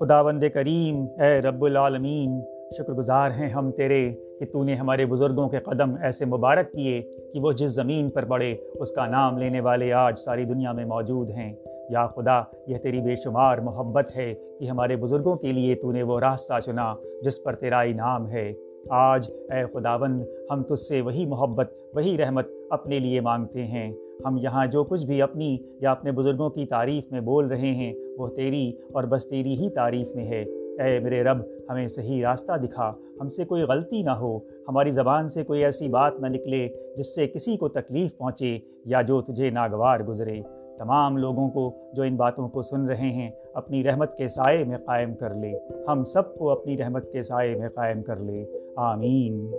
خدا بند کریم، اے رب العالمین شکر گزار ہیں ہم تیرے کہ تو نے ہمارے بزرگوں کے قدم ایسے مبارک کیے کہ وہ جس زمین پر پڑے، اس کا نام لینے والے آج ساری دنیا میں موجود ہیں۔ یا خدا، یہ تیری بے شمار محبت ہے کہ ہمارے بزرگوں کے لیے تو نے وہ راستہ چنا جس پر تیرا انعام ہے۔ آج اے خداوند، ہم تجھ سے وہی محبت، وہی رحمت اپنے لیے مانگتے ہیں۔ ہم یہاں جو کچھ بھی اپنی یا اپنے بزرگوں کی تعریف میں بول رہے ہیں، وہ تیری اور بس تیری ہی تعریف میں ہے۔ اے میرے رب، ہمیں صحیح راستہ دکھا۔ ہم سے کوئی غلطی نہ ہو۔ ہماری زبان سے کوئی ایسی بات نہ نکلے جس سے کسی کو تکلیف پہنچے یا جو تجھے ناگوار گزرے۔ تمام لوگوں کو جو ان باتوں کو سن رہے ہیں، اپنی رحمت کے سائے میں قائم کر لے۔ ہم سب کو اپنی رحمت کے سائے میں قائم کر لے۔ آمین۔